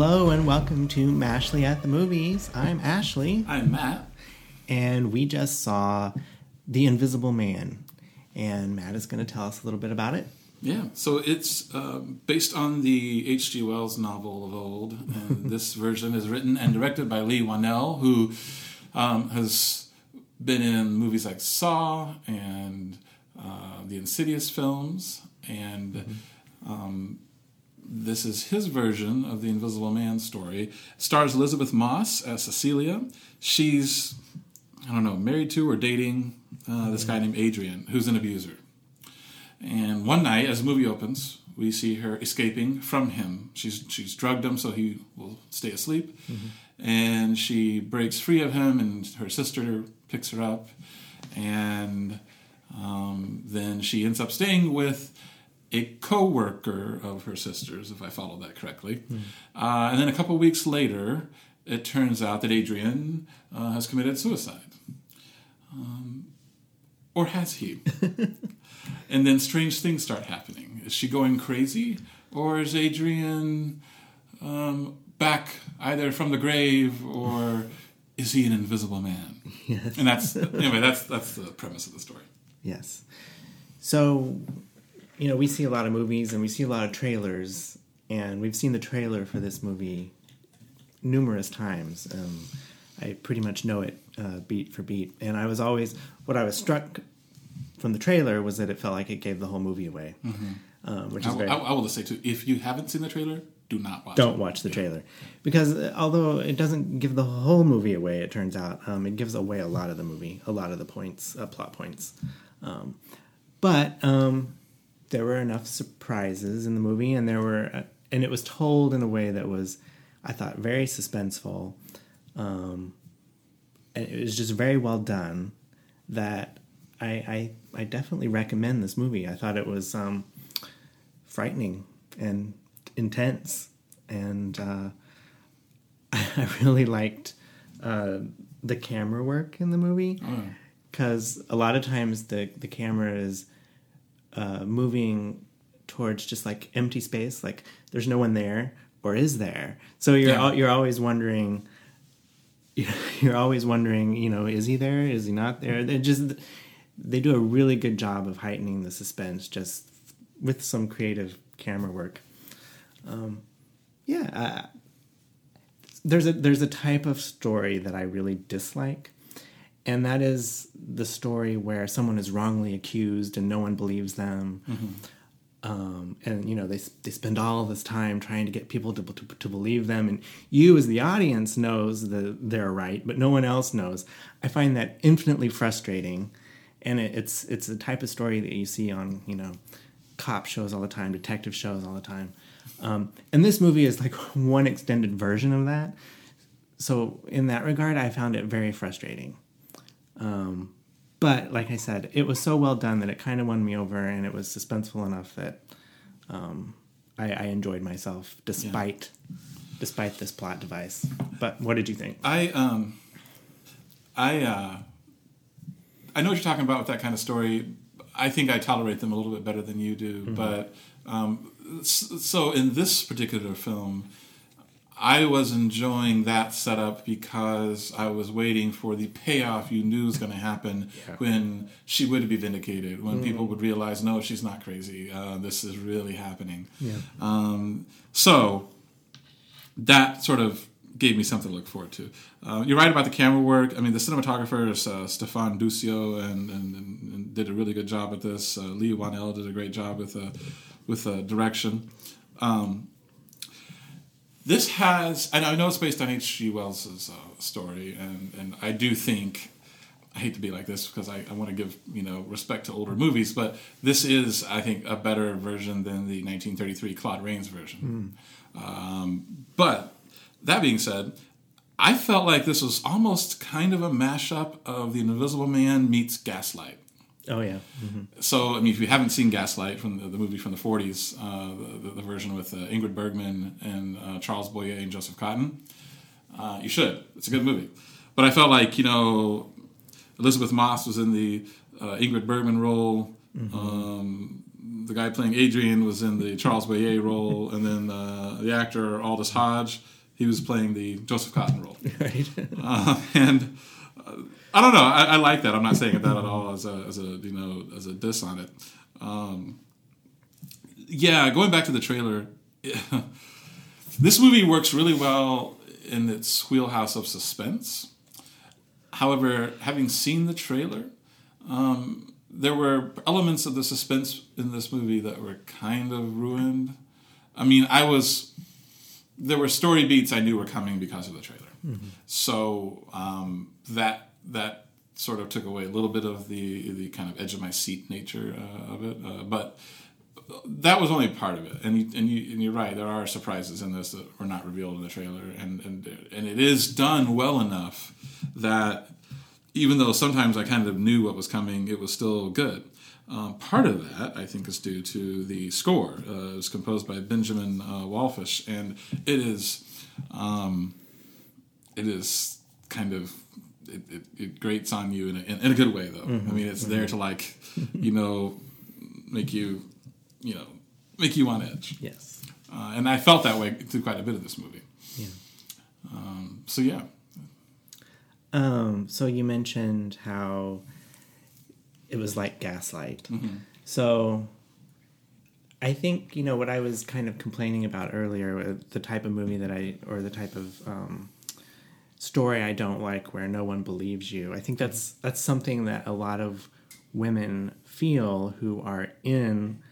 Hello and welcome to Mashley at the Movies. I'm Ashley, I'm Matt. and we just saw The Invisible Man. And Matt is going to tell us a little bit about it. Yeah, so it's um, based on the H.G. Wells novel of old, and this version is written and directed by Leigh Whannell, who um, has been in movies like Saw and uh, the Insidious films, and um, this is his version of the Invisible Man story. It stars Elisabeth Moss as Cecilia. She's I don't know, married to or dating uh, this guy named Adrian, who's an abuser. And one night, as the movie opens, we see her escaping from him. She's she's drugged him so he will stay asleep, and she breaks free of him. And her sister picks her up, and um, then she ends up staying with a co-worker of her sister's, if I follow that correctly. Uh, and then a couple weeks later, it turns out that Adrian uh, has committed suicide. Um, or has he? and then strange things start happening. Is she going crazy? Or is Adrian um, back either from the grave or is he an invisible man? Yes. And that's, anyway, that's, that's the premise of the story. Yes. So, you know, we see a lot of movies and we see a lot of trailers, and we've seen the trailer for this movie numerous times. Um, I pretty much know it uh, beat for beat, and I was always what I was struck from the trailer was that it felt like it gave the whole movie away, um, which I, is will- very. I, I will just say too, if you haven't seen the trailer, do not watch don't it. watch the trailer because uh, although it doesn't give the whole movie away it turns out um, it gives away a lot of the movie a lot of the points uh, plot points um, but um, there were enough surprises in the movie and there were and it was told in a way that was i thought very suspenseful. Um, and it was just very well done that I, I i definitely recommend this movie. I thought it was um, frightening and intense and uh, i really liked uh, the camera work in the movie Oh, because a lot of times the, the camera is uh, moving towards just like empty space like there's no one there or is there. So you're Yeah. al- you're always wondering you're always wondering you know is he there? Is he not there? They just they do a really good job of heightening the suspense just with some creative camera work. Um, yeah uh, there's a there's a type of story that I really dislike and that is the story where someone is wrongly accused and no one believes them. Um, and you know they, they spend all this time trying to get people to, to, to believe them. And you as the audience knows that they're right but no one else knows. I find that infinitely frustrating. And it, it's it's a type of story that you see on you know cop shows all the time detective shows all the time. Um, and this movie is like one extended version of that. So in that regard i found it very frustrating um, but like I said, it was so well done that it kind of won me over, and it was suspenseful enough that um, I, I enjoyed myself despite despite this plot device. But what did you think? I um, I uh, I know what you're talking about with that kind of story. I think I tolerate them a little bit better than you do, but um, so in this particular film, I was enjoying that setup because I was waiting for the payoff you knew was going to happen Yeah. when she would be vindicated, when people would realize, no, she's not crazy. Uh, this is really happening. Yeah. Um, so that sort of gave me something to look forward to. Uh, you're right about the camera work. I mean, the cinematographer is uh, Stefan Duscio and, and, and, and did a really good job at this. Uh, Leigh Whannell did a great job with uh, with uh, direction. Um, this has, and I know it's based on H.G. Wells' uh, story, and, and I do think, I hate to be like this because I, I want to give you know respect to older movies, but this is, I think, a better version than the 1933 Claude Rains version. Um, but that being said, I felt like this was almost kind of a mashup of The Invisible Man meets Gaslight. Oh yeah, So, I mean, if you haven't seen Gaslight from the, the movie from the 40s, uh, the, the version with uh, Ingrid Bergman and uh, Charles Boyer and Joseph Cotten, uh, you should. It's a good movie. But I felt like, you know, Elisabeth Moss was in the uh, Ingrid Bergman role. Um, the guy playing Adrian was in the Charles Boyer role, and then uh, the actor Aldis Hodge, he was playing the Joseph Cotten role. Right. Uh, and I don't know. I, I, like that. I'm not saying that at all as a, as a you know as a diss on it. Um, yeah, going back to the trailer, this movie works really well in its wheelhouse of suspense. However, having seen the trailer, um, there were elements of the suspense in this movie that were kind of ruined. I mean, I was there were story beats I knew were coming because of the trailer, mm-hmm. so um, that that sort of took away a little bit of the the kind of edge of my seat nature uh, of it. Uh, but that was only part of it, and you, and you and you're right. There are surprises in this that were not revealed in the trailer, and and and it is done well enough that even though sometimes I kind of knew what was coming, it was still good. Um, part of that, I think, is due to the score. Uh, it was composed by Benjamin uh, and it is, um, it is kind of, it, it, it grates on you in a, in, in a good way, though. Mm-hmm. I mean, it's mm-hmm. there to like, you know, make you, you know, make you on edge. Yes. Uh, and I felt that way through quite a bit of this movie. Yeah. Um, so yeah, um, so you mentioned how it was like gaslight. Mm-hmm. So I think you know what I was kind of complaining about earlier, uh, the type of movie that I or the type of um, story I don't like, where no one believes you. I think that's that's something that a lot of women feel who are in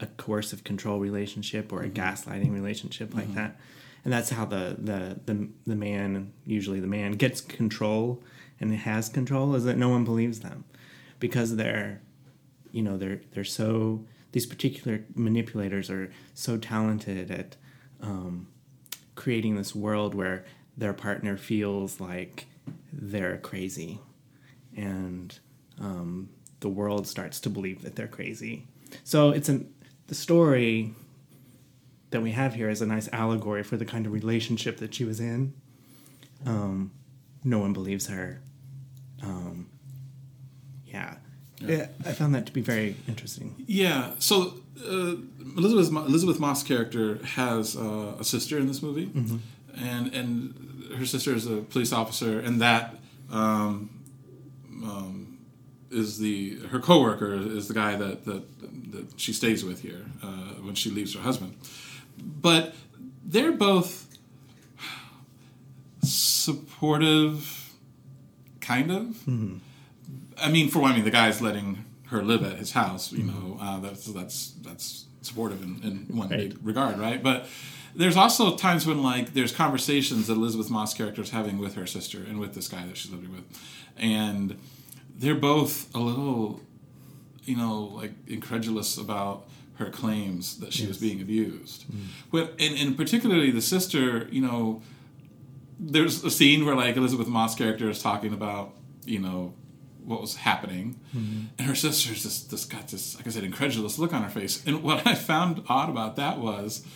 a coercive control relationship or a mm-hmm. gaslighting relationship like mm-hmm. that and that's how the, the the the man usually the man gets control and has control is that no one believes them because they're you know they're they're so these particular manipulators are so talented at um, creating this world where their partner feels like they're crazy and um, the world starts to believe that they're crazy so it's an the story that we have here is a nice allegory for the kind of relationship that she was in. Um, no one believes her. Um, yeah. yeah. I found that to be very interesting. Yeah. So uh, Elisabeth Elisabeth Moss character has uh, a sister in this movie, mm-hmm. And and her sister is a police officer, and that um, um, is the her coworker is the guy that that, that she stays with here uh, when she leaves her husband but they're both supportive, kind of. Mm-hmm. I mean, for one, I mean, the guy's letting her live at his house. You know, uh, that's that's that's supportive in, in one right. regard, right? But there's also times when like there's conversations that Elisabeth Moss character is having with her sister and with this guy that she's living with, and they're both a little, you know, like incredulous about her claims that she yes. was being abused. Mm. But and, and particularly the sister, you know, there's a scene where like Elisabeth Moss character is talking about, you know, what was happening, mm-hmm. and her sister's just, just got this, like I said, incredulous look on her face. And what I found odd about that was,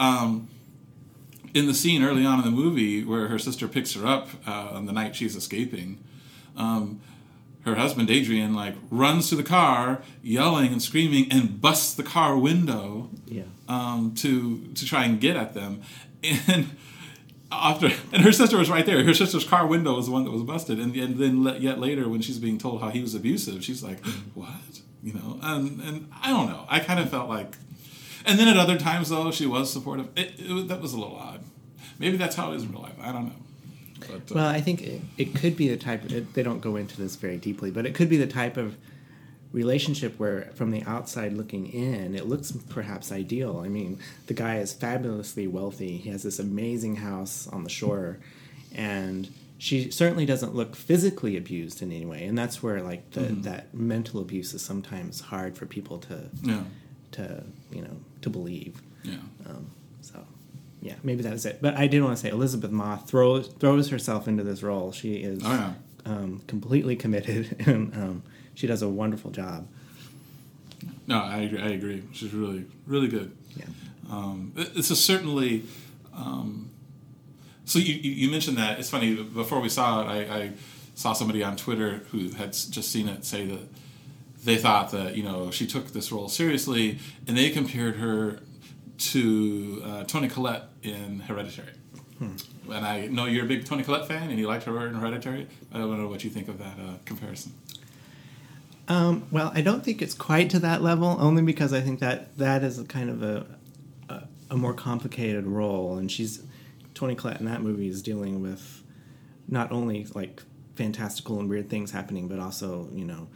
um, in the scene early on in the movie where her sister picks her up uh, on the night she's escaping. Um, her husband Adrian like runs to the car, yelling and screaming, and busts the car window. Yeah. Um, to to try and get at them, and after and her sister was right there. Her sister's car window was the one that was busted, and, and then yet later when she's being told how he was abusive, she's like, mm-hmm. "What?" You know, and and I don't know. I kind of felt like, and then at other times though she was supportive. It, it, that was a little odd. Maybe that's how it is in real life. I don't know. But, uh, well, I think it, it, could be the type. They don't go into this very deeply, but it could be the type of relationship where, from the outside looking in, it looks perhaps ideal. I mean, the guy is fabulously wealthy. He has this amazing house on the shore, and she certainly doesn't look physically abused in any way. And that's where like the, mm-hmm. that mental abuse is sometimes hard for people to yeah. To you know to believe. Yeah. Um, so yeah, maybe that was it. But I did want to say Elisabeth Moss throws throws herself into this role. She is oh, yeah. um, completely committed, and um, she does a wonderful job. No, I agree. I agree. She's really really good. Yeah. Um, it's a certainly. Um, so you you mentioned that it's funny. Before we saw it, I, I saw somebody on Twitter who had just seen it say that they thought that you know she took this role seriously, and they compared her to uh, Toni Collette in Hereditary. Hmm. And I know you're a big Toni Collette fan, and you liked her in Hereditary. I don't know what you think of that uh, comparison. Um, well, I don't think it's quite to that level, only because I think that that is a kind of a, a, a more complicated role, and she's Toni Collette in that movie is dealing with not only like fantastical and weird things happening, but also you know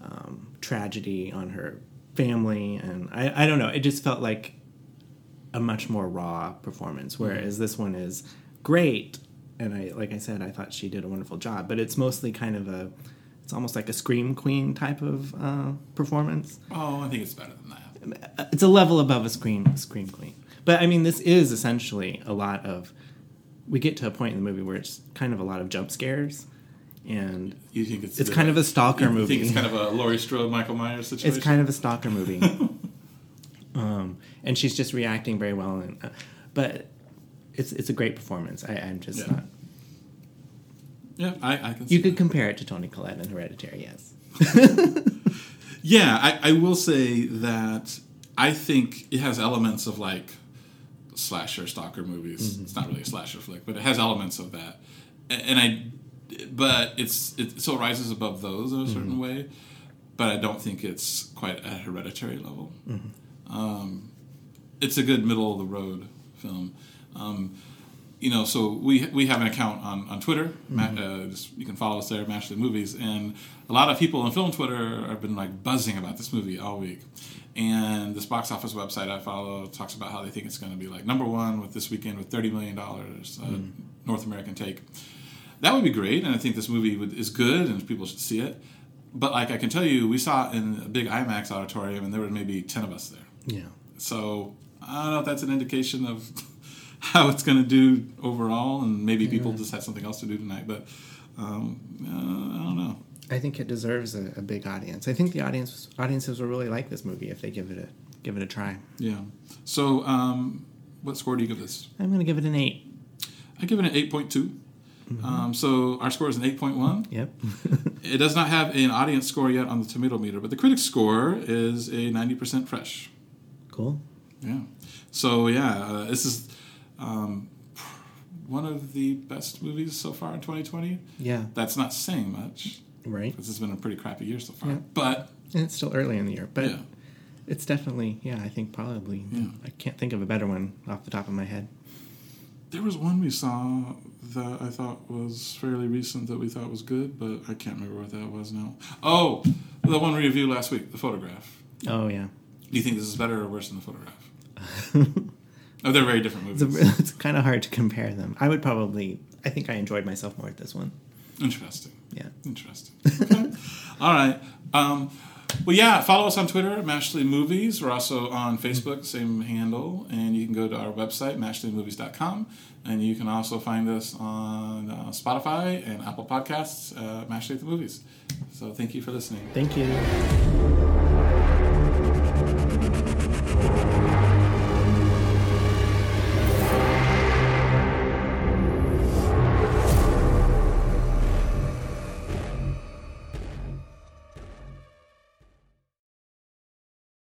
um, tragedy on her family, and I, I don't know. It just felt like a much more raw performance, whereas mm-hmm. this one is great. And I, like I said, I thought she did a wonderful job, but it's mostly kind of a, it's almost like a scream queen type of uh, performance. Oh, I think it's better than that. It's a level above a scream scream queen, but I mean, this is essentially a lot of. We get to a point in the movie where it's kind of a lot of jump scares, and you think it's it's kind of a stalker movie. think it's kind of a Laurie Strode, Michael Myers situation. It's kind of a stalker movie. um, and she's just reacting very well. And, uh, but it's it's a great performance. I, am just yeah. not. Yeah, I, I can. You could that. compare it to Toni Collette in Hereditary, yes. yeah, I, I will say that I think it has elements of like slasher stalker movies. Mm-hmm. It's not really a slasher flick, but it has elements of that. And I, but it's it still rises above those in a certain mm-hmm. way. But I don't think it's quite at hereditary level. Mm-hmm. Um, it's a good middle of the road film. Um, you know, so we we have an account on, on Twitter. Mm-hmm. Uh, just, you can follow us there, Mashley Movies, and a lot of people on film Twitter have been like buzzing about this movie all week. And this box office website I follow talks about how they think it's going to be like number one with this weekend with thirty million dollars uh, mm-hmm. North American take. That would be great, and I think this movie would, is good, and people should see it. But like I can tell you, we saw it in a big IMAX auditorium, and there were maybe ten of us there. Yeah. So I don't know if that's an indication of how it's going to do overall, and maybe yeah. people just had something else to do tonight. But um, uh, I don't know. I think it deserves a, a, big audience. I think the audience audiences will really like this movie if they give it a give it a try. Yeah. So, um, what score do you give this? I'm going to give it an eight. I give it an eight point two. Mm-hmm. Um, so our score is an 8.1. Yep. it does not have an audience score yet on the tomato meter, but the critic score is a 90% fresh. Cool. Yeah. So yeah, uh, this is um, one of the best movies so far in 2020. Yeah. That's not saying much. Right. Because it's been a pretty crappy year so far. Yeah. But and it's still early in the year, but yeah. it's definitely yeah. I think probably yeah. I can't think of a better one off the top of my head. There was one we saw that I thought was fairly recent that we thought was good, but I can't remember what that was now. Oh, the one we reviewed last week, the photograph. Oh yeah. Do you think this is better or worse than the photograph? oh, they're very different movies. It's, it's kind of hard to compare them. I would probably. I think I enjoyed myself more at this one. Interesting. Yeah. Interesting. Okay. All right. Um, well, yeah, follow us on Twitter, Mashley Movies. We're also on Facebook, same handle. And you can go to our website, mashleymovies.com. And you can also find us on uh, Spotify and Apple Podcasts, uh, Mashley at the Movies. So thank you for listening. Thank you.